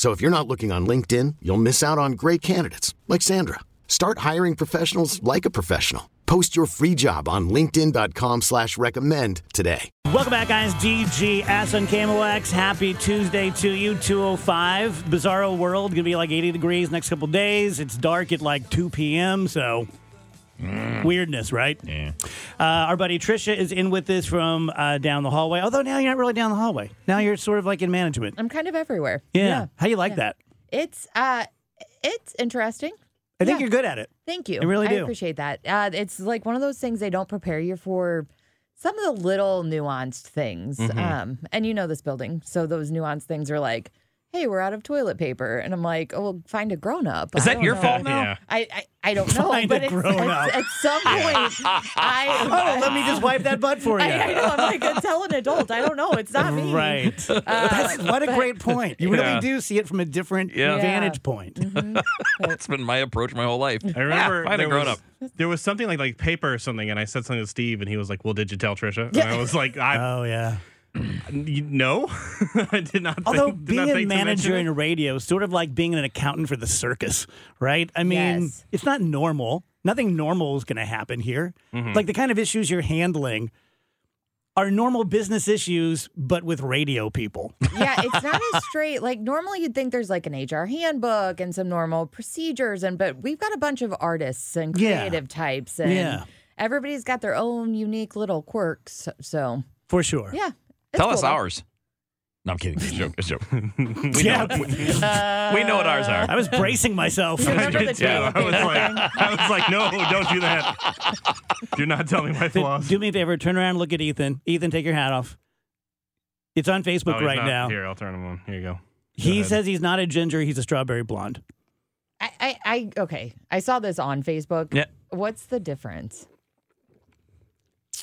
So if you're not looking on LinkedIn, you'll miss out on great candidates like Sandra. Start hiring professionals like a professional. Post your free job on linkedin.com slash recommend today. Welcome back, guys. DGS on KMOX. Happy Tuesday to you, 205. Bizarro world. To be like 80 degrees next couple days. It's dark at like 2 p.m., so weirdness, right? Yeah. Uh, our buddy Trisha is in with us from uh, down the hallway. Although now you're not really down the hallway. Now you're sort of like in management. I'm kind of everywhere. Yeah. How you like that? It's uh it's interesting. I think Yeah. you're good at it. Thank you. I really do. appreciate that. Uh, it's like one of those things they don't prepare you for some of the little nuanced things. Mm-hmm. Um, and you know this building. So those nuanced things are like, hey, we're out of toilet paper. And I'm like, oh, well, find a grown up. Is that your fault now? Yeah. I, I, I don't know. Find a but it's, grown-up. it's- at some point, I. Oh, let me just wipe that butt for you. I, I know. I'm like, tell an adult. I don't know. It's not me. Right. Uh, That's what a great point. You Yeah. really do see it from a different Yeah. vantage point. That's been my approach my whole life. I remember Find a grown was, up. there was something like like paper or something, and I said something to Steve, and he was like, "Well, did you tell Trisha?" And I was like, "I Oh, yeah. You- no, I did not." Although think, did being not a think to manager in it. radio is sort of like being an accountant for the circus, right? I mean, Yes. it's not normal. Nothing normal is going to happen here. Mm-hmm. Like the kind of issues you're handling are normal business issues, but with radio people. yeah, it's not as straight. Like normally you'd think there's like an HR handbook and some normal procedures and but we've got a bunch of artists and Yeah. creative types and Yeah. everybody's got their own unique little quirks. So For sure. yeah. It's Tell cool us though. ours. No, I'm kidding. It's a joke. It's a joke. we, Yeah. know, we know what ours are. I was bracing myself. You remember the Yeah, I was paper like. I was like, no, don't do that. Do not tell me my flaws. Do me a favor, turn around and look at Ethan. Ethan, take your hat off. It's on Facebook Oh, right not- now. Here, I'll turn him on. Here you go. He ahead. says he's not a ginger, he's a strawberry blonde. I, I, I okay. I saw this on Facebook. Yeah. What's the difference?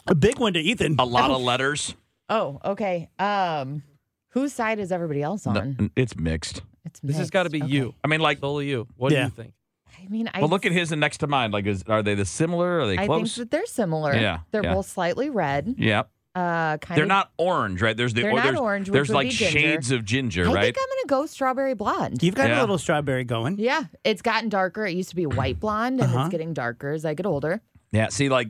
A big one to Ethan. A lot of letters. Oh, okay. Um whose side is everybody else on? No, it's mixed. It's This has got to be Okay. you. I mean, like, Solely you. What do you think? I mean, I well, look at his and next to mine. Like, is are they the similar? Are they close? I think close? that they're similar. Yeah, They're yeah. both slightly red. yeah, Uh kind they're of not orange, right? There's the They're or not there's, orange, which There's would like be shades of ginger, I right? think I'm gonna go strawberry blonde. You've got Yeah. a little strawberry going. Yeah, it's gotten darker. It used to be white blonde, and Uh-huh. it's getting darker as I get older. Yeah, see, like,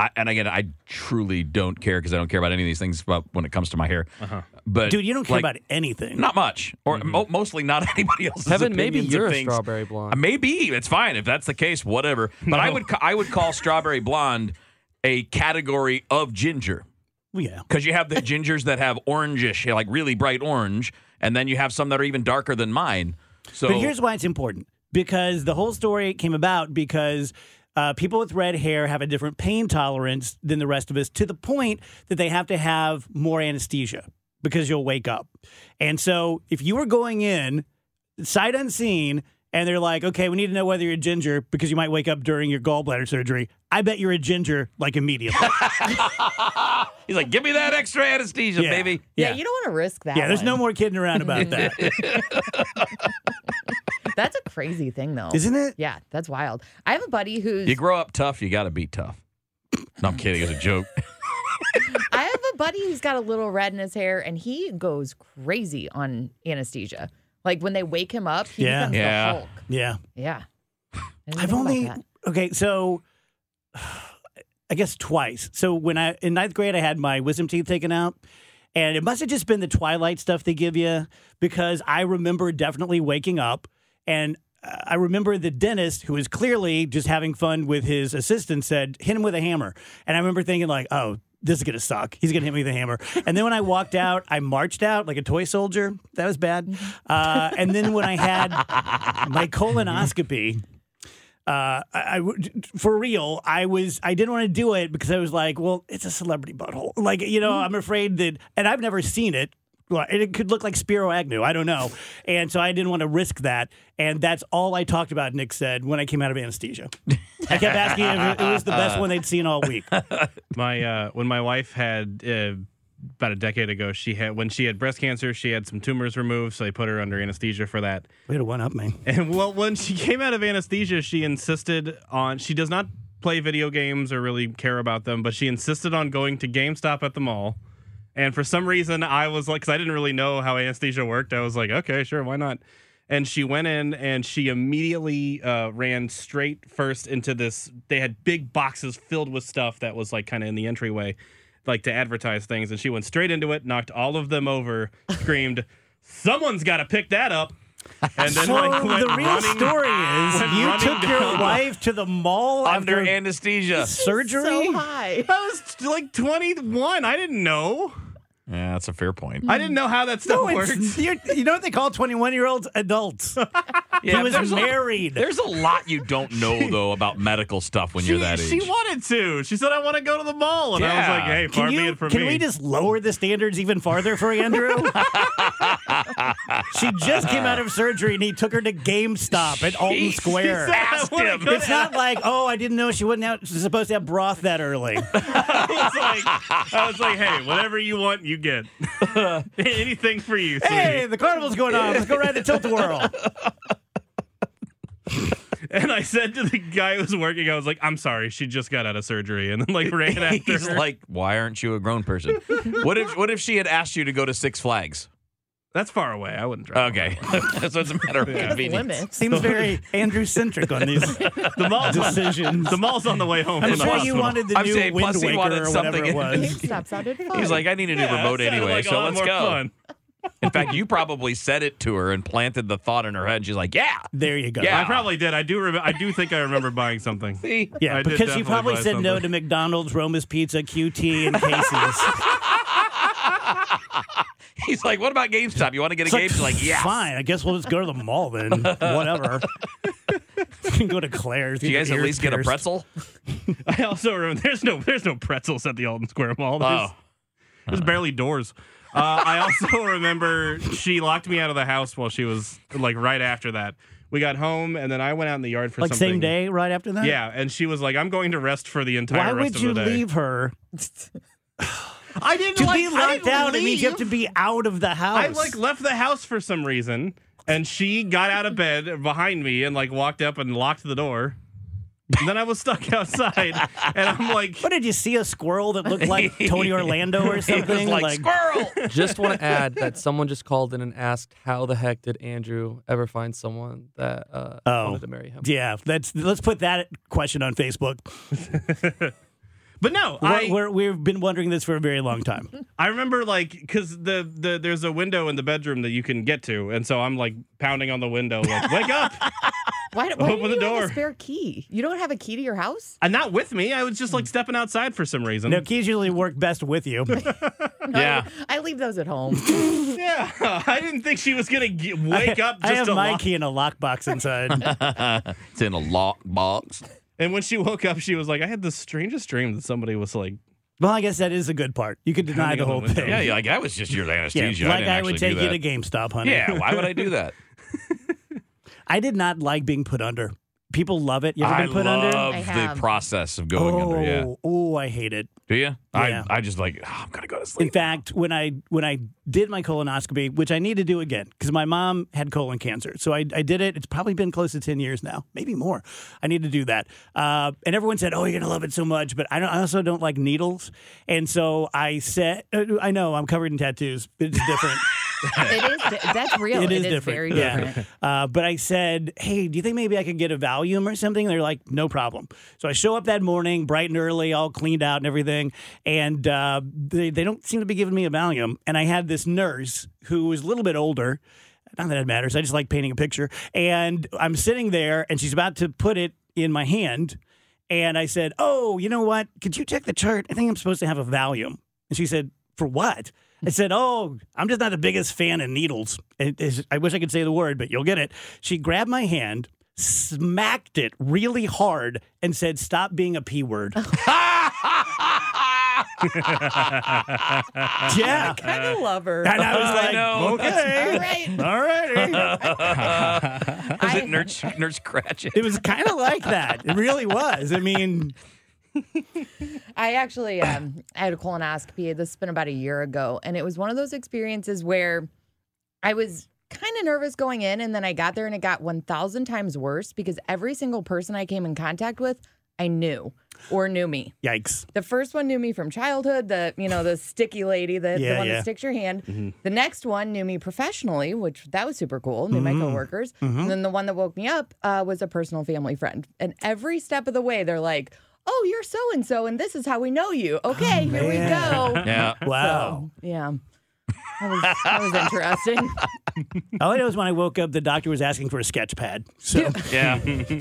I, and again, I truly don't care because I don't care about any of these things about when it comes to my hair. Uh-huh. But Dude, you don't care like, about anything. not much, or mo- mostly not anybody else's. Heaven, maybe you're of a things. strawberry Uh, blonde. Maybe it's fine if that's the case. Whatever. But I would ca- I would call strawberry blonde a category of ginger yeah. because you have the gingers that have orangish, like really bright orange, and then you have some that are even darker than mine. So But here's why it's important because the whole story came about because uh, people with red hair have a different pain tolerance than the rest of us to the point that they have to have more anesthesia because you'll wake up. And so if you were going in sight unseen and they're like, okay, we need to know whether you're a ginger because you might wake up during your gallbladder surgery, I bet you're a ginger like immediately. he's like, "Give me that extra anesthesia, Yeah. baby." Yeah, you don't want to risk that. Yeah, there's no more kidding around about that, That's a crazy thing, though. isn't it? Yeah, that's wild. I have a buddy who's. You grow up tough, you got to be tough. No, I'm kidding. It's a joke. I have a buddy who's got a little red in his hair, and he goes crazy on anesthesia. Like when they wake him up, he Yeah. becomes Yeah. the Hulk. Yeah. Yeah. I didn't I've only okay. So I guess twice. So when I in ninth grade, I had my wisdom teeth taken out, and it must have just been the twilight stuff they give you because I remember definitely waking up and uh, I remember the dentist who was clearly just having fun with his assistant said, "Hit him with a hammer." And I remember thinking like, "Oh." This is gonna suck. He's gonna hit me with a hammer. And then when I walked out, I marched out like a toy soldier. That was bad. Uh, and then when I had my colonoscopy, uh, I, I for real, I was I didn't want to do it because I was like, well, it's a celebrity butthole. Like you know, I'm afraid that, and I've never seen it. Well, It could look like Spiro Agnew. I don't know, and so I didn't want to risk that. And that's all I talked about. Nick said when I came out of anesthesia. I kept asking if it was the best one they'd seen all week. My uh, when my wife had uh, about a decade ago, she had when she had breast cancer, she had some tumors removed, so they put her under anesthesia for that. Way to one up man. And well, when she came out of anesthesia, she insisted on she does not play video games or really care about them, but she insisted on going to GameStop at the mall. And for some reason, I was like, because I didn't really know how anesthesia worked, I was like, okay, sure, why not? And she went in and she immediately uh, ran straight first into this. They had big boxes filled with stuff that was like kind of in the entryway, like to advertise things. And she went straight into it, knocked all of them over, screamed, "Someone's got to pick that up!" And then So like the real running- story is you took your down. wife to the mall Under anesthesia. surgery. So high. I was like 21. I didn't know. Yeah, that's a fair point. I didn't know how that stuff No, worked. you're, know what they call 21 year olds? Adults. Yeah, he was there's a- married. There's a lot you don't know though about medical stuff when She, you're that age. she wanted to. She said, I want to go to the mall. And I was like, hey, far Can, be you, it from can me. we just lower the standards even farther for Andrew? she just came out of surgery and he took her to GameStop at Alton She Square. said- Asked wanna him. It's not like, oh, I didn't know she wasn't out, she's supposed to have broth that early. I was like, I was like, hey, whatever you want, you get. Anything for you, sweetie. hey, the carnival's going on. Let's go ride the tilt a whirl. And I said to the guy who was working, I was like, I'm sorry, she just got out of surgery, and then like ran after He's her. like, why aren't you a grown person? what if what if she had asked you to go to Six Flags? That's far away. I wouldn't drive. Okay, so it's a matter of convenience. Seems very Andrew centric on these The mall's decisions. the mall's on the way home. I'm from the sure hospital. you wanted the I'm new saying, Wind plus he Waker wanted or whatever something- it was. GameStop sounded fun. He's like, I need a new Yeah, that remote sounded anyway, like a so lot let's more go. fun. In fact, you probably said it to her and planted the thought in her head. She's like, yeah. There you go. Yeah. I probably did. I do. Rem- I do think I remember buying something. See? Yeah, I did because you definitely probably buy said no something. to McDonald's, Roma's Pizza, QT, and Casey's. He's like, what about GameStop? You want to get a It's game? She's like, yeah. Fine, I guess we'll just go to the mall then. Whatever. you can go to Claire's. Do you guys at ears least get a pretzel? I also remember there's no there's no pretzels at the Alton Square Mall. There's, Oh. there's barely doors. Uh, I also remember she locked me out of the house while she was like right after that. We got home and then I went out in the yard for Like something. same day, right after that. Yeah, and she was like, "I'm going to rest for the entire Why rest would of you the day." leave her? I didn't To like, be locked didn't out, it means you have to be out of the house. I like left the house for some reason, and she got out of bed behind me and like walked up and locked the door. And then I was stuck outside, and I'm like, What did you see a squirrel that looked like Tony Orlando or something? was like, squirrel. just want to add that someone just called in and asked how the heck did Andrew ever find someone that uh, Oh. wanted to marry him? yeah, let's let's put that question on Facebook. But no, We're, I we're, we've been wondering this for a very long time. I remember like because the the there's a window in the bedroom that you can get to, and so I'm like pounding on the window, like, wake up! Why, why Open do the you have door. a spare key? You don't have a key to your house? And not with me. I was just like hmm. stepping outside for some reason. No, keys usually work best with you. Yeah. I leave those at home. Yeah, I didn't think she was gonna g- wake up I just have to my lock- key in a lockbox inside. It's in a lock box. And when she woke up, she was like, "I had the strangest dream that somebody was like." well, I guess that is a good part. You could deny the whole thing. Yeah, you're like that was just your anesthesia. Yeah, anesthesia. like I, I would take you to GameStop, honey. Yeah, why would I do that? I did not like being put under. People love it. You ever I been put love under? I the process of going oh, under. Yeah. oh, I hate it. Do you? Yeah. I I just like oh, I'm gonna go to sleep. In fact, when I when I did my colonoscopy, which I need to do again because my mom had colon cancer, so I, I did it. It's probably been close to ten years now, maybe more. I need to do that. Uh, and everyone said, "Oh, you're gonna love it so much," but I, don't, I also don't like needles, and so I said, uh, "I know I'm covered in tattoos. But it's different." it is. That's real. It is is different. very yeah. different. Uh, but I said, hey, do you think maybe I could get a Valium or something? They're like, no problem. So I show up that morning, bright and early, all cleaned out and everything. And uh, they, they don't seem to be giving me a Valium. And I had this nurse who was a little bit older. Not that it matters. I just like painting a picture. And I'm sitting there, and she's about to put it in my hand. And I said, Oh, you know what? Could you check the chart? I think I'm supposed to have a Valium. And she said, For what? I said, Oh, I'm just not the biggest fan of needles. It is- I wish I could say the word, but you'll get it. She grabbed my hand, smacked it really hard, and said, Stop being a P word. yeah. I kind of love her. And I was I like, know. okay. All right. All righty. Was I- it Nurse Nurse Ratched? It was kind of like that. It really was. I mean, I actually um, I had a colonoscopy. This has been about a year ago, and it was one of those experiences where I was kind of nervous going in, and then I got there, and it got one thousand times worse because every single person I came in contact with, I knew or knew me. yikes. The first one knew me from childhood, the you know the sticky lady, the, Yeah, the one yeah. that sticks your hand. The next one knew me professionally, which that was super cool. Knew my coworkers. And then the one that woke me up uh, was a personal family friend. And every step of the way, they're like, "Oh, you're so and so, and this is how we know you." Okay, here we go. Yeah. Wow. Yeah, that was that was interesting. All I know is when I woke up, the doctor was asking for a sketch pad. So Yeah.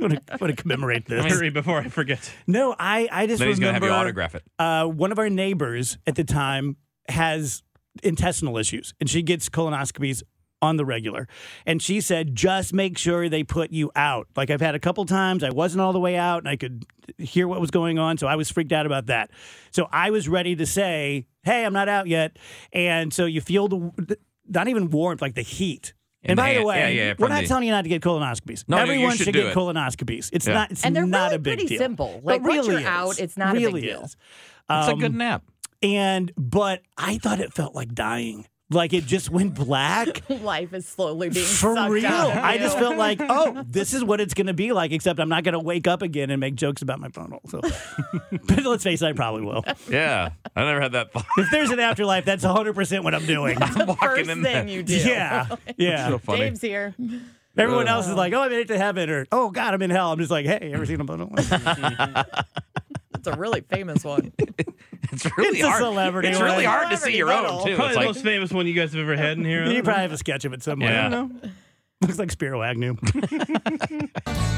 I want to, want to commemorate this. Hurry before I forget. No, I, I just Then he's gonna have remember you autograph it. Uh, one of our neighbors at the time has intestinal issues, and she gets colonoscopies on the regular. And she said, just make sure they put you out. Like I've had a couple times, I wasn't all the way out, and I could hear what was going on, so I was freaked out about that. So I was ready to say, hey, I'm not out yet. And so you feel the not even warmth, like the heat. And, In by the hand- way, yeah, yeah, we're not the- telling you not to get colonoscopies. No, you- you Everyone should should do get it. colonoscopies. It's Yeah. not. It's And they're not really a big pretty deal. simple. But Like, once you're really out, it's not a big deal. is. It's a Um, good nap. And but I thought it felt like dying. Like it just went black. Life is slowly being For sucked real. out of I just felt like, oh, this is what it's going to be like, except I'm not going to wake up again and make jokes about my funnel. So, but let's face it, I probably will. Yeah. I never had that thought. If there's an afterlife, that's 100% what I'm doing. the first in thing there. you do. yeah. Yeah. so funny. Dave's here. Everyone else is like, oh, I made it to heaven, or oh, God, I'm in hell. I'm just like, hey, ever seen a funnel? It's a really famous one. It's really It's a hard. celebrity It's really one. hard to see your own Celebrity too. Probably It's the like most famous one you guys have ever had in here. you probably have a sketch of it somewhere. Yeah. I don't know. Looks like Spiro Agnew.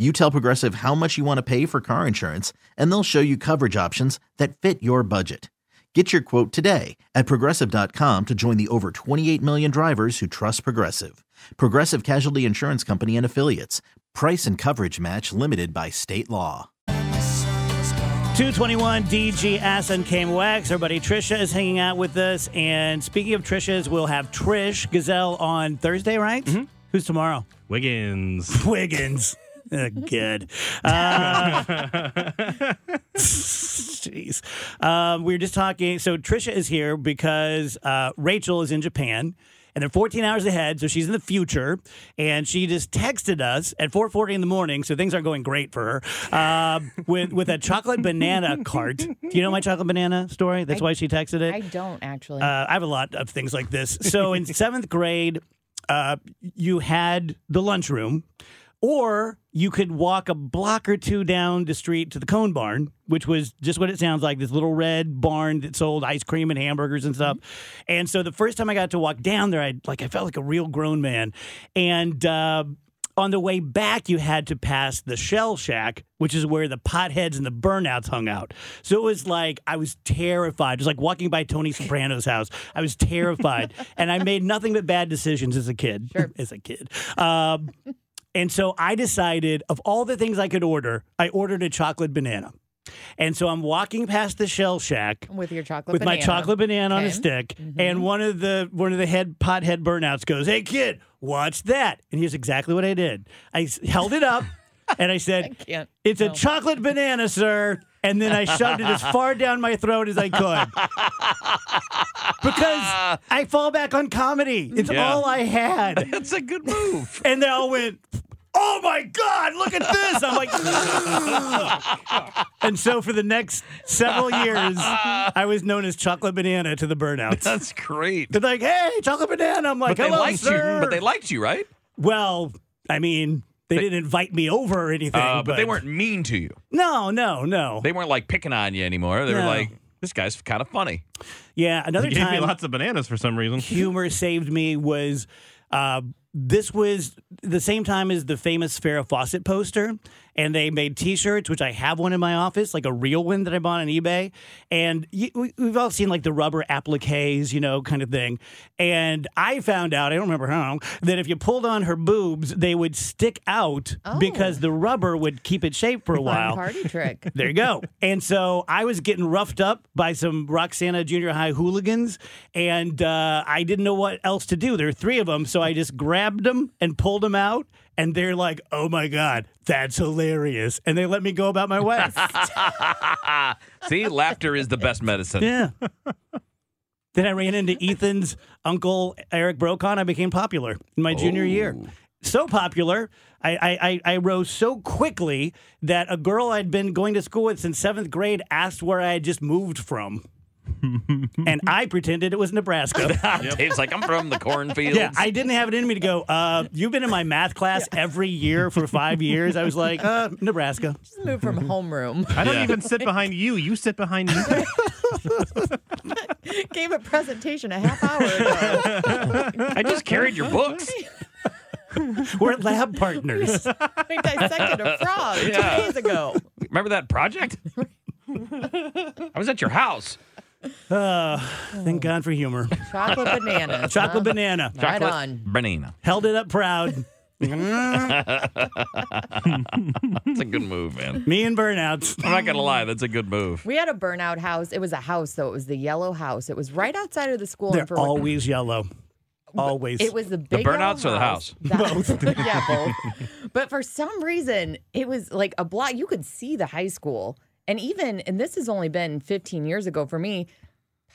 You tell Progressive how much you want to pay for car insurance, and they'll show you coverage options that fit your budget. Get your quote today at progressive.com to join the over 28 million drivers who trust Progressive. Progressive Casualty Insurance Company and Affiliates. Price and coverage match limited by state law. 221 DGS and KMOX. Our buddy Trisha is hanging out with us. And speaking of Trisha's, we'll have Trish Gazelle on Thursday, right? Mm-hmm. Who's tomorrow? Wiggins. Wiggins. Good. Uh, Jeez. Um, we were just talking. So Trisha is here because uh, Rachel is in Japan. And they're 14 hours ahead, so she's in the future. And she just texted us at 4:40 in the morning, so things aren't going great for her. Uh, with with a chocolate banana cart. Do you know my chocolate banana story? That's I- why she texted it. I don't actually. Uh, I have a lot of things like this. So in seventh grade, uh, you had the lunchroom or you could walk a block or two down the street to the Cone Barn, which was just what it sounds like this little red barn that sold ice cream and hamburgers and stuff. And so the first time I got to walk down there, I like I felt like a real grown man. And uh, on the way back, you had to pass the Shell Shack, which is where the potheads and the burnouts hung out. So it was like I was terrified. It was like walking by Tony Soprano's house. I was terrified, and I made nothing but bad decisions as a kid. Sure. as a kid. Um, and so I decided, of all the things I could order, I ordered a chocolate banana. And so I'm walking past the Shell Shack With your chocolate with my chocolate banana on a Okay. stick, mm-hmm. and one of the one of the head pothead burnouts goes, "Hey kid, watch that!" And here's exactly what I did. I held it up, and I said, can't. "It's a chocolate banana, sir." And then I shoved it as far down my throat as I could. Because I fall back on comedy. It's Yeah. all I had. That's a good move. And they all went, Oh my God, look at this. I'm like, and so for the next several years, I was known as Chocolate Banana to the burnouts. That's great. They're like, hey, Chocolate Banana. I'm like, But they hello, liked sir. you. But they liked you, right? well, I mean, they, didn't invite me over or anything. Uh, but they weren't mean to you. No, no, no. They weren't like picking on you anymore. They were like, this guy's kind of funny. yeah, another He gave me time. lots of bananas for some reason. humor saved me was uh, this was the same time as the famous Farrah Fawcett poster, and they made T-shirts, which I have one in my office, like a real one that I bought on eBay. And we, we've all seen like the rubber appliques, you know, kind of thing. And I found out, I don't remember how, long, that if you pulled on her boobs, they would stick out because the rubber would keep it shaped for a Fun while. party trick. There you go. and so I was getting roughed up by some Roxana Junior High hooligans, and uh, I didn't know what else to do. There were three of them, so I just grabbed them and pulled them out. And they're like, "Oh my god, that's hilarious!" And they let me go about my way. See, laughter is the best medicine. yeah. then I ran into Ethan's uncle Eric Brokaw, and I became popular in my junior oh. year. So popular, I, I, I rose so quickly that a girl I'd been going to school with since seventh grade asked where I had just moved from. And I pretended it was Nebraska. Dave's like, I'm from the cornfields. Yeah, I didn't have it in me to go. Uh, you've been in my math class every year for five years. I was like, uh, Nebraska. Just move from homeroom. I don't even sit behind you. You sit behind me. Gave a presentation a half hour ago. I just carried your books. We're lab partners. we dissected a frog Yeah. two days ago. Remember that project? I was at your house. Uh, thank God for humor. Chocolate bananas. Chocolate huh? banana. Right Chocolate on. Banana. Held it up proud. That's a good move, man. Me and burnouts. I'm not gonna lie, that's a good move. We had a burnout house. It was a house, though. It was the yellow house. It was right outside of the school. They're and for what- always yellow. Always. It was the big yellow burnouts or the house. both. yeah, both. But for some reason, it was like a block. You could see the high school, and even and this has only been 15 years ago for me.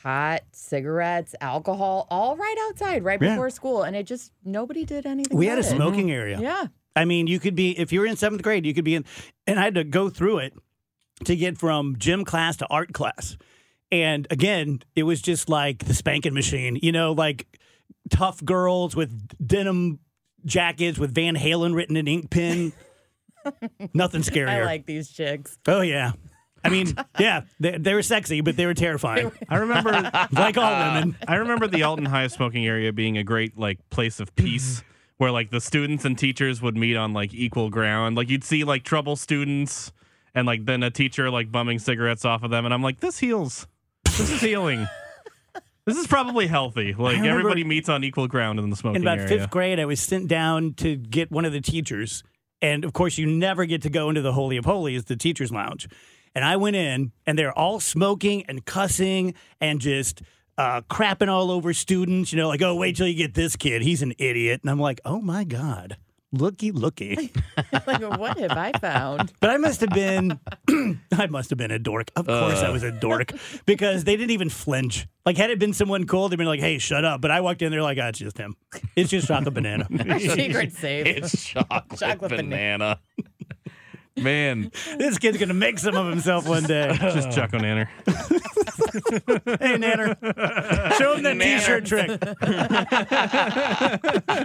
Pot, cigarettes, alcohol, all right outside, right Yeah. before school, and it just nobody did anything. we had a about it. smoking mm-hmm. area. Yeah, I mean, you could be if you were in seventh grade, you could be in, and I had to go through it to get from gym class to art class. And again, it was just like the spanking machine, you know, like tough girls with denim jackets with Van Halen written in ink pen. Nothing scarier. I like these chicks. oh yeah. I mean, yeah, they, they were sexy, but they were terrifying, I remember like all uh, women. I remember the Alton High smoking area being a great like place of peace mm-hmm. where like the students and teachers would meet on like equal ground. Like you'd see like trouble students and like then a teacher like bumming cigarettes off of them and I'm like this heals. This is healing. This is probably healthy. Like remember- everybody meets on equal ground in the smoking area. in about area. fifth grade, I was sent down to get one of the teachers. And of course, you never get to go into the Holy of Holies, the teacher's lounge. And I went in, and they're all smoking and cussing and just uh, crapping all over students. You know, like, oh, wait till you get this kid. He's an idiot. And I'm like, oh my God, looky, looky. like, what have I found? But I must have been, I must have been a dork. Of course, I was a dork because they didn't even flinch. Like, had it been someone cool, they'd been like, "Hey, shut up." But I walked in, they're like, "Ah, it's just him. It's just chocolate banana." Secret safe. It's chocolate, Chocolate banana. Man, this kid's gonna make some of himself one day. Just Chuck O'Nanner. hey, Nanner, show him that Nanner. T-shirt trick.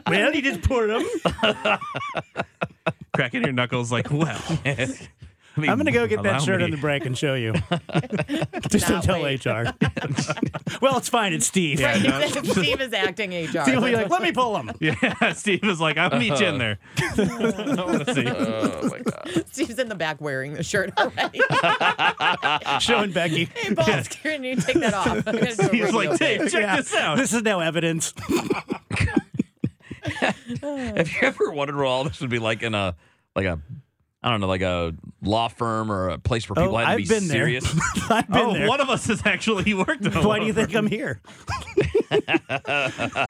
well, you just poured them. cracking your knuckles like, well. I'm going to go get that shirt me. on the break and show you. Just don't tell. HR. Well, it's fine. It's Steve. Yeah, no. Steve is acting HR. Steve will be like, let me pull him. Yeah, Steve is like, I'll meet you in there. Let's see. Oh my god. Steve's in the back wearing the shirt already. Showing Becky. hey, boss, can you take that off? I'm gonna do a He's like, thing. Dave, check Yeah, this out. This is no evidence. Have you ever wondered what all this would be like in a like a I don't know, like a law firm or a place where people oh, had to I've be been serious? there. I've been oh, there. one of us has actually worked on Why do you think I'm here?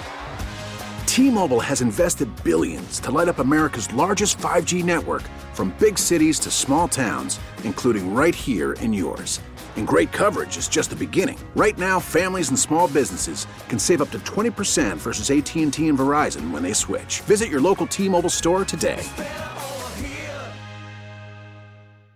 T-Mobile has invested billions to light up America's largest 5G network from big cities to small towns, including right here in yours. And great coverage is just the beginning. Right now, families and small businesses can save up to 20% versus AT&T and Verizon when they switch. Visit your local T-Mobile store today.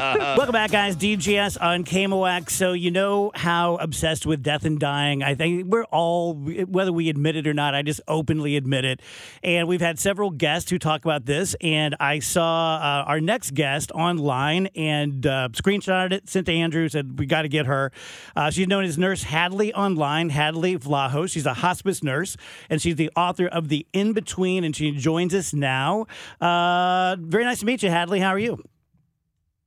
Welcome back, guys. DGS on KMOX. So, you know how obsessed with death and dying. I think we're all, whether we admit it or not, I just openly admit it. And we've had several guests who talk about this. And I saw uh, our next guest online and uh, screenshotted it, sent to Andrew, said, We got to get her. Uh, she's known as Nurse Hadley online, Hadley Vlahos. She's a hospice nurse, and she's the author of The In Between, and she joins us now. Uh, very nice to meet you, Hadley. How are you?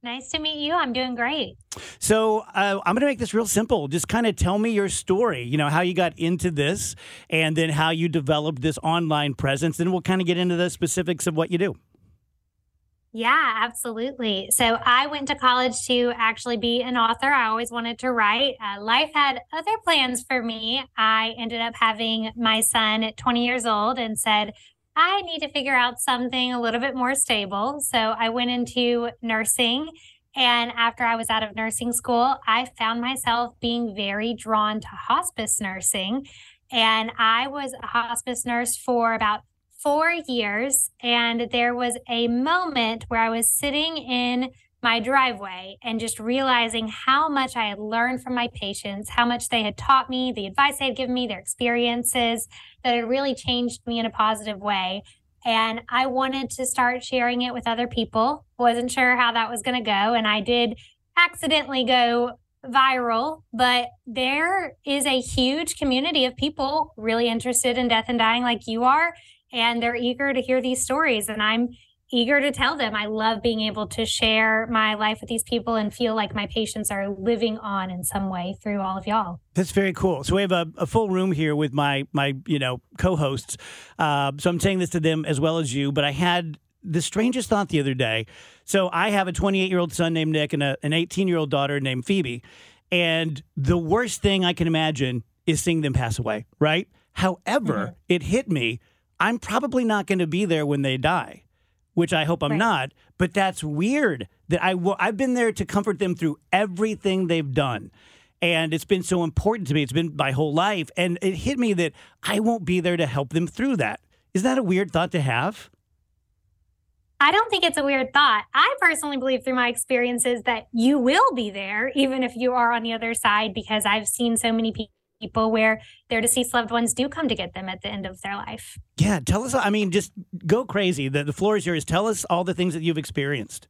Nice to meet you. I'm doing great. So uh, I'm going to make this real simple. Just kind of tell me your story. You know how you got into this, and then how you developed this online presence. Then we'll kind of get into the specifics of what you do. Yeah, absolutely. So I went to college to actually be an author. I always wanted to write. Uh, life had other plans for me. I ended up having my son at 20 years old and said, I need to figure out something a little bit more stable. So I went into nursing. And after I was out of nursing school, I found myself being very drawn to hospice nursing. And I was a hospice nurse for about four years. And there was a moment where I was sitting in my driveway and just realizing how much I had learned from my patients, how much they had taught me, the advice they had given me, their experiences that had really changed me in a positive way. And I wanted to start sharing it with other people. Wasn't sure how that was going to go. And I did accidentally go viral, but there is a huge community of people really interested in death and dying like you are. And they're eager to hear these stories. And I'm eager to tell them. I love being able to share my life with these people and feel like my patients are living on in some way through all of y'all. That's very cool. So we have a, a full room here with my my you know co-hosts. Uh, so I'm saying this to them as well as you. But I had the strangest thought the other day. So I have a 28 year old son named Nick and a, an 18 year old daughter named Phoebe. And the worst thing I can imagine is seeing them pass away. Right. However, it hit me. I'm probably not going to be there when they die which I hope I'm not. But that's weird that I w- I've been there to comfort them through everything they've done. And it's been so important to me. It's been my whole life. And it hit me that I won't be there to help them through that. Is that a weird thought to have? I don't think it's a weird thought. I personally believe through my experiences that you will be there, even if you are on the other side, because I've seen so many people people where their deceased loved ones do come to get them at the end of their life. Yeah, tell us. I mean, just go crazy. The, the floor is yours. Tell us all the things that you've experienced.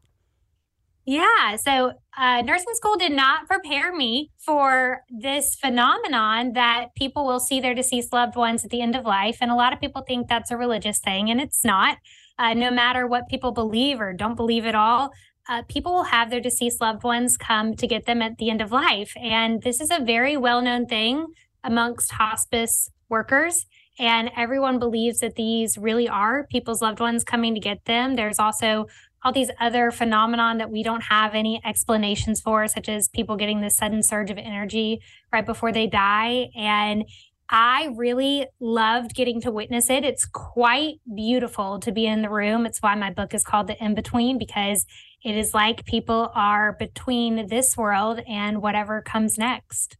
Yeah. So, uh, nursing school did not prepare me for this phenomenon that people will see their deceased loved ones at the end of life. And a lot of people think that's a religious thing, and it's not. Uh, no matter what people believe or don't believe at all, uh, people will have their deceased loved ones come to get them at the end of life. And this is a very well known thing amongst hospice workers. And everyone believes that these really are people's loved ones coming to get them. There's also all these other phenomenon that we don't have any explanations for, such as people getting this sudden surge of energy right before they die. And I really loved getting to witness it. It's quite beautiful to be in the room. It's why my book is called The In Between, because it is like people are between this world and whatever comes next.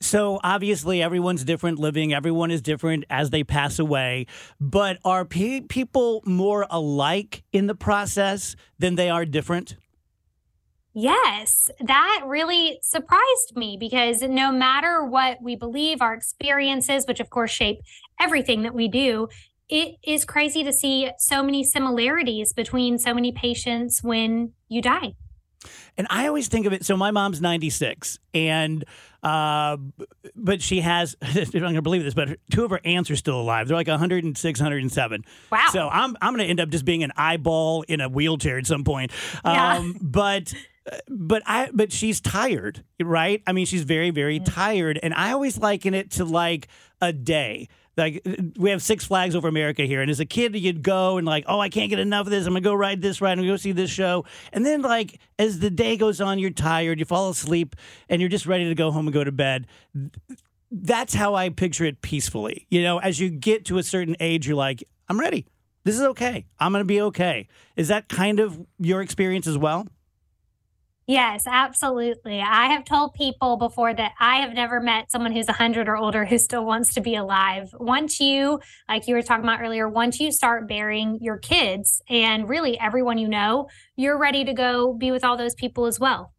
So obviously, everyone's different living. Everyone is different as they pass away. But are pe- people more alike in the process than they are different? Yes, that really surprised me because no matter what we believe, our experiences, which of course shape everything that we do, it is crazy to see so many similarities between so many patients when you die. And I always think of it. So my mom's 96, and uh, but she has. I'm going to believe this, but two of her aunts are still alive. They're like 106, 107. Wow. So I'm I'm going to end up just being an eyeball in a wheelchair at some point. Yeah. Um, but but I but she's tired, right? I mean, she's very very tired, and I always liken it to like a day. Like we have Six Flags over America here, and as a kid, you'd go and like, oh, I can't get enough of this. I'm gonna go ride this ride. I'm gonna go see this show, and then like as the day goes on, you're tired, you fall asleep, and you're just ready to go home and go to bed. That's how I picture it peacefully. You know, as you get to a certain age, you're like, I'm ready. This is okay. I'm gonna be okay. Is that kind of your experience as well? Yes, absolutely. I have told people before that I have never met someone who's 100 or older who still wants to be alive. Once you, like you were talking about earlier, once you start burying your kids and really everyone you know, you're ready to go be with all those people as well.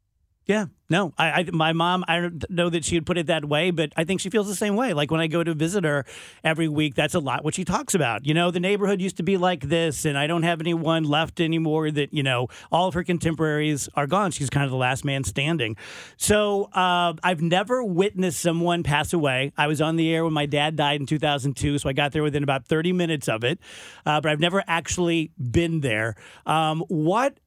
Yeah, no, I, I, my mom, I don't know that she would put it that way, but I think she feels the same way. Like when I go to visit her every week, that's a lot what she talks about. You know, the neighborhood used to be like this, and I don't have anyone left anymore. That you know, all of her contemporaries are gone. She's kind of the last man standing. So uh, I've never witnessed someone pass away. I was on the air when my dad died in 2002, so I got there within about 30 minutes of it, uh, but I've never actually been there. Um, what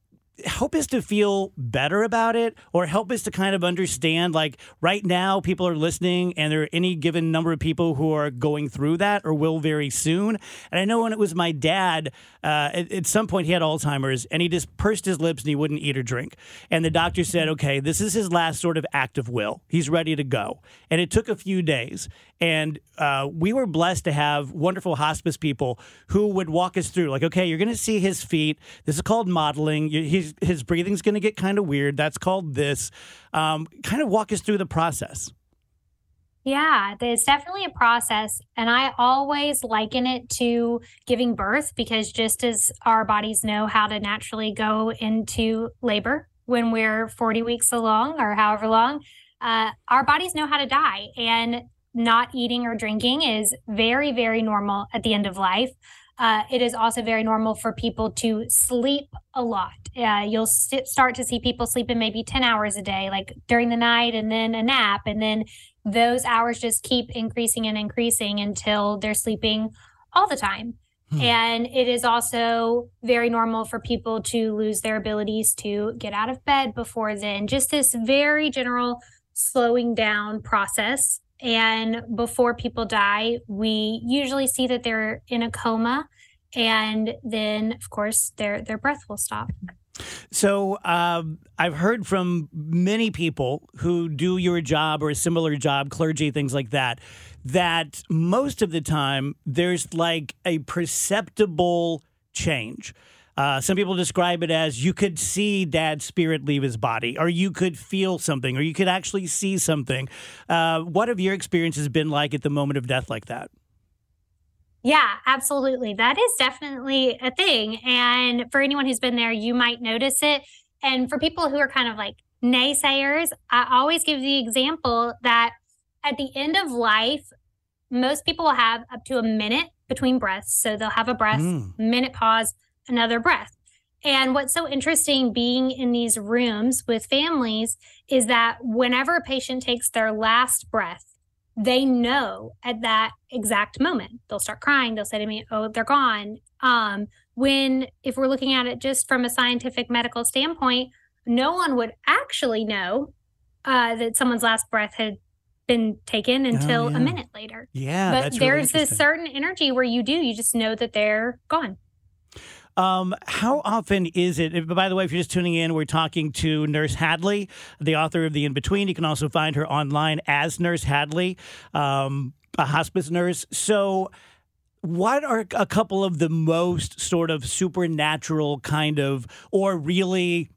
help us to feel better about it or help us to kind of understand like right now people are listening and there are any given number of people who are going through that or will very soon. And i know when it was my dad uh, at, at, some point he had alzheimer's and he just pursed his lips and he wouldn't eat or drink. And the doctor said okay this is his last sort of act of will. He's ready to go. And it took a few days and uh, we were blessed to have wonderful hospice people who would walk us through like okay you're going to see his feet this is called mottling he's his breathing's going to get kind of weird. That's called this. Um, kind of walk us through the process. Yeah, it's definitely a process. And I always liken it to giving birth because just as our bodies know how to naturally go into labor when we're 40 weeks along or however long, uh, our bodies know how to die. And not eating or drinking is very, very normal at the end of life. Uh, it is also very normal for people to sleep a lot. Uh, you'll st- start to see people sleeping maybe 10 hours a day, like during the night, and then a nap. And then those hours just keep increasing and increasing until they're sleeping all the time. Hmm. And it is also very normal for people to lose their abilities to get out of bed before then. Just this very general slowing down process and before people die, we usually see that they're in a coma. And then, of course, their, their breath will stop. So um, I've heard from many people who do your job or a similar job, clergy, things like that, that most of the time there's like a perceptible change. Uh, some people describe it as you could see dad's spirit leave his body, or you could feel something, or you could actually see something. Uh, what have your experiences been like at the moment of death like that? Yeah, absolutely. That is definitely a thing. And for anyone who's been there, you might notice it. And for people who are kind of like naysayers, I always give the example that at the end of life, most people will have up to a minute between breaths. So they'll have a breath, mm. minute pause, another breath. And what's so interesting being in these rooms with families is that whenever a patient takes their last breath, they know at that exact moment. They'll start crying. They'll say to me, Oh, they're gone. Um, when, if we're looking at it just from a scientific medical standpoint, no one would actually know uh, that someone's last breath had been taken until Oh, yeah. a minute later. Yeah, but that's really there's this certain energy where you do, you just know that they're gone. Um, how often is it? By the way, if you're just tuning in, we're talking to Nurse Hadley, the author of The In Between. You can also find her online as Nurse Hadley, um, a hospice nurse. So, what are a couple of the most sort of supernatural kind of, or really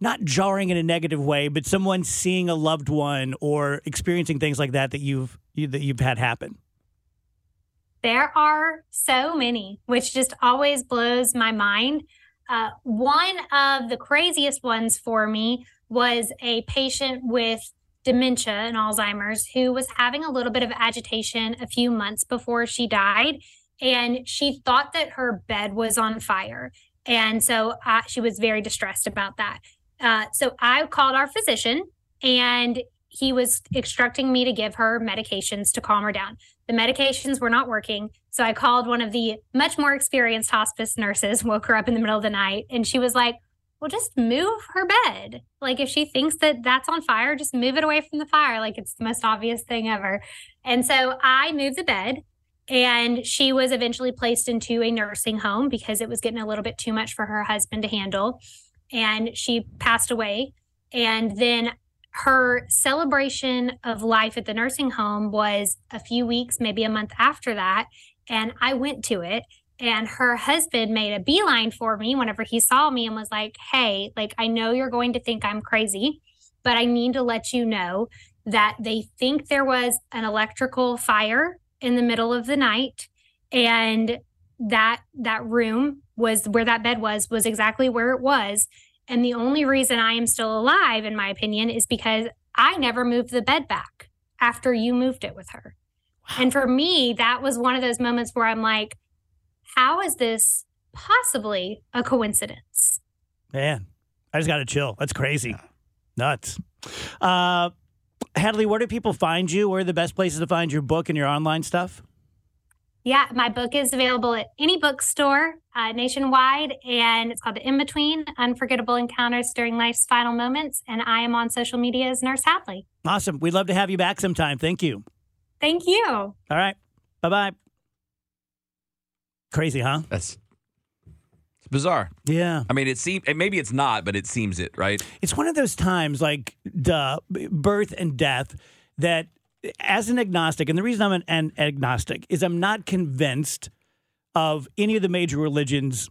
not jarring in a negative way, but someone seeing a loved one or experiencing things like that that you've you, that you've had happen? There are so many, which just always blows my mind. Uh, one of the craziest ones for me was a patient with dementia and Alzheimer's who was having a little bit of agitation a few months before she died. And she thought that her bed was on fire. And so uh, she was very distressed about that. Uh, so I called our physician and he was instructing me to give her medications to calm her down. The medications were not working. So I called one of the much more experienced hospice nurses, woke her up in the middle of the night, and she was like, Well, just move her bed. Like, if she thinks that that's on fire, just move it away from the fire. Like, it's the most obvious thing ever. And so I moved the bed, and she was eventually placed into a nursing home because it was getting a little bit too much for her husband to handle. And she passed away. And then her celebration of life at the nursing home was a few weeks, maybe a month after that. And I went to it. And her husband made a beeline for me whenever he saw me and was like, Hey, like, I know you're going to think I'm crazy, but I need to let you know that they think there was an electrical fire in the middle of the night. And that that room was where that bed was was exactly where it was and the only reason i am still alive in my opinion is because i never moved the bed back after you moved it with her and for me that was one of those moments where i'm like how is this possibly a coincidence Man, I just got to chill. That's crazy. Nuts. Uh, Hadley, where do people find you? Where are the best places to find your book and your online stuff? Yeah, my book is available at any bookstore uh, nationwide, and it's called The In Between Unforgettable Encounters During Life's Final Moments. And I am on social media as Nurse Hadley. Awesome. We'd love to have you back sometime. Thank you. Thank you. All right. Bye bye. Crazy, huh? That's it's bizarre. Yeah. I mean, it seems maybe it's not, but it seems it, right? It's one of those times like the birth and death that as an agnostic, and the reason I'm an, an agnostic is I'm not convinced of any of the major religions'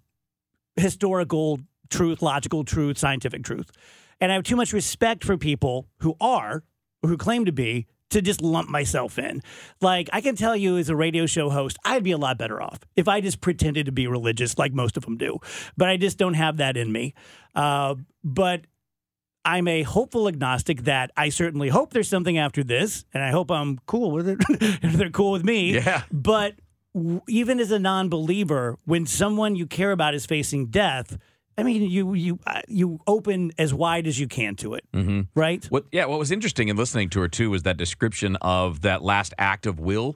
historical truth, logical truth, scientific truth. And I have too much respect for people who are, who claim to be, to just lump myself in. Like, I can tell you as a radio show host, I'd be a lot better off if I just pretended to be religious like most of them do. But I just don't have that in me. Uh, but I'm a hopeful agnostic that I certainly hope there's something after this, and I hope I'm cool with it if they're cool with me. Yeah. But w- even as a non-believer, when someone you care about is facing death, I mean, you you uh, you open as wide as you can to it, Mm-hmm. right? What? Yeah. What was interesting in listening to her too was that description of that last act of will,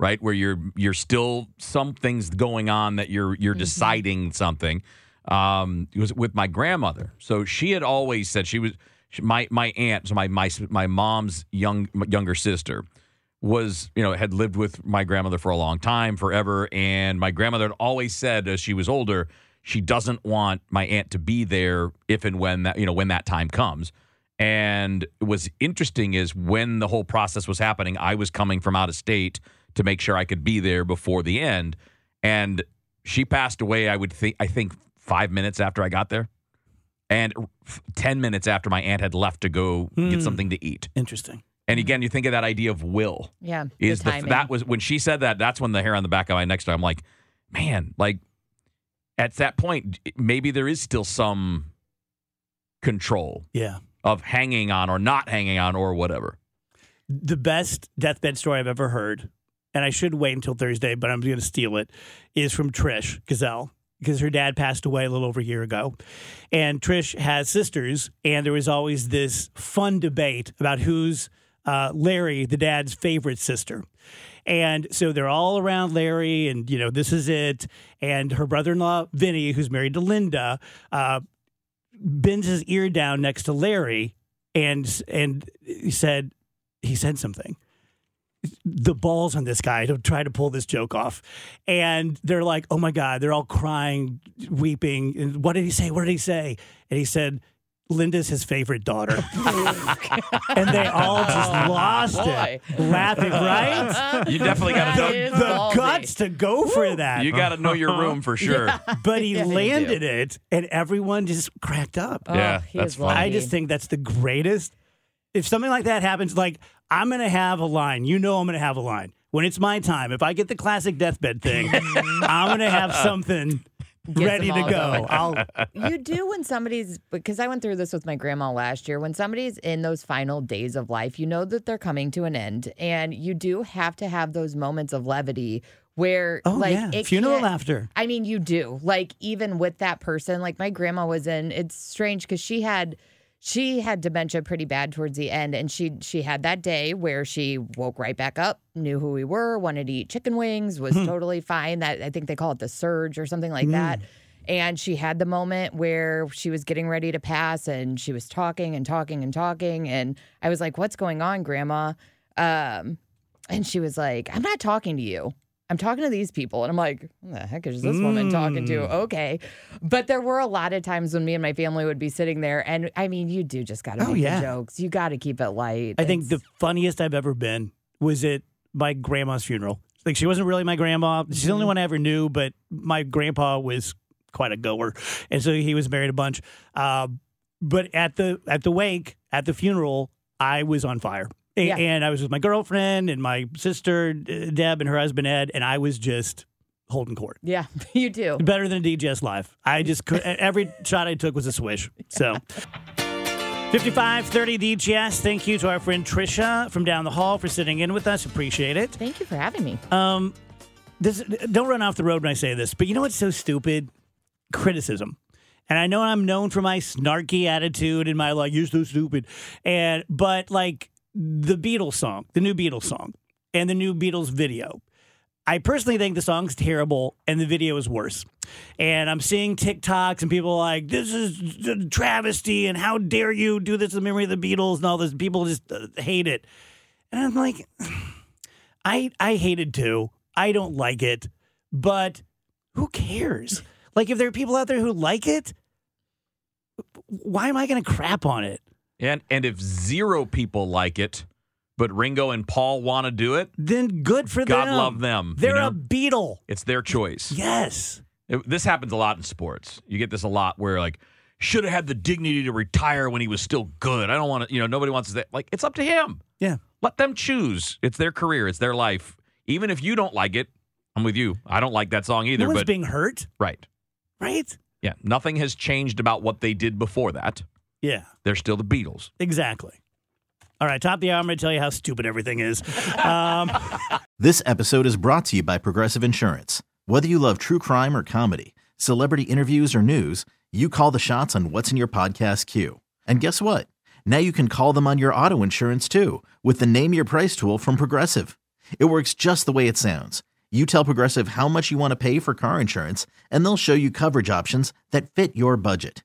right, where you're you're still some things going on that you're you're deciding something. Um, was with my grandmother. So she had always said she was she, my my aunt, so my my my mom's young younger sister was you know had lived with my grandmother for a long time forever. And my grandmother had always said as she was older she doesn't want my aunt to be there if and when that you know when that time comes. And what's interesting is when the whole process was happening i was coming from out of state to make sure i could be there before the end. And she passed away i would think i think five minutes after i got there and f- 10 minutes after my aunt had left to go Hmm. get something to eat Interesting. and again you think of that idea of will Yeah. is the the, that was when she said that that's when the hair on the back of my neck started i'm like man like at that point maybe there is still some control Yeah. of hanging on or not hanging on or whatever The best deathbed story I've ever heard, and I should wait until Thursday, but I'm going to steal it, is from Trish Gazall. Because her dad passed away a little over a year ago. And Trish has sisters, and there was always this fun debate about who's uh, Larry, the dad's favorite sister. And so they're all around Larry, and you know this is it. And her brother-in-law Vinny, who's married to Linda, uh, bends his ear down next to Larry, and and he said he said something. The balls on this guy to try to pull this joke off, and they're like, "Oh my god!" They're all crying, weeping. And what did he say? What did he say? And he said, Linda's his favorite daughter. and they all just lost it laughing, right? You definitely got to the, know the guts to go for that. You got to know your room for sure. But he Yeah, landed it, and everyone just cracked up. Yeah, he that's funny. I just think that's the greatest. If something like that happens, like I'm going to have a line. You know, I'm going to have a line. When it's my time, if I get the classic deathbed thing, I'm going to have something Gets ready to go. I'll, you do when somebody's because I went through this with my grandma last year. When somebody's in those final days of life, you know that they're coming to an end, and you do have to have those moments of levity where, oh, like, yeah. it Funeral laughter. I mean, you do. Like even with that person, like my grandma was in. It's strange because she had she had dementia pretty bad towards the end, and she she had that day where she woke right back up, knew who we were, wanted to eat chicken wings, was totally fine. That I think they call it the surge or something like that. And she had the moment where she was getting ready to pass, and she was talking and talking and talking, and I was like, "What's going on, Grandma?" Um, and she was like, "I'm not talking to you." I'm talking to these people. And I'm like, what the heck is this woman talking to? Mm. Okay. But there were a lot of times when me and my family would be sitting there. And I mean, you do just got to Oh, make yeah. jokes. You got to keep it light. I think the funniest I've ever been was at my grandma's funeral. Like she wasn't really my grandma. She's the only one I ever knew, but my grandpa was quite a goer, and so he was married a bunch. Uh, but at the at the wake at the funeral, I was on fire. A- Yeah. And I was with my girlfriend and my sister uh, Deb and her husband Ed, and I was just holding court. yeah, you do. Better than DJS Live. I just could. every shot I took was a swish. So. 5530 DGS. Thank you to our friend Trisha from down the hall for sitting in with us. Appreciate it. Thank you for having me. Um, this don't run off the road when I say this, but you know what's so stupid? Criticism. And I know I'm known for my snarky attitude and my like, you're so stupid. And but like the Beatles song, the new Beatles song, and the new Beatles video. I personally think the song's terrible and the video is worse. And I'm seeing TikToks and people like, this is a travesty and how dare you do this in memory of the Beatles and all this. People just uh, hate it. And I'm like, I I hate it too. I don't like it, but who cares? Like if there are people out there who like it, why am I going to crap on it? And and if zero people like it, but Ringo and Paul want to do it, Then good for God them. God love them. They're know? a Beatle. It's their choice. Yes. It- this happens a lot in sports. You get this a lot where like should have had the dignity to retire when he was still good. I don't want to, you know, nobody wants to say like it's up to him. Yeah. Let them choose. It's their career, it's their life. Even if you don't like it, I'm with you. I don't like that song either, no one's but being hurt, right. right? Yeah, nothing has changed about what they did before that. Yeah, They're still the Beatles. exactly. All right, top of the hour, I'm going to tell you how stupid everything is. Um, This episode is brought to you by Progressive Insurance. Whether you love true crime or comedy, celebrity interviews or news, you call the shots on what's in your podcast queue. And guess what? Now you can call them on your auto insurance too with the Name Your Price tool from Progressive. It works just the way it sounds. You tell Progressive how much you want to pay for car insurance, and they'll show you coverage options that fit your budget.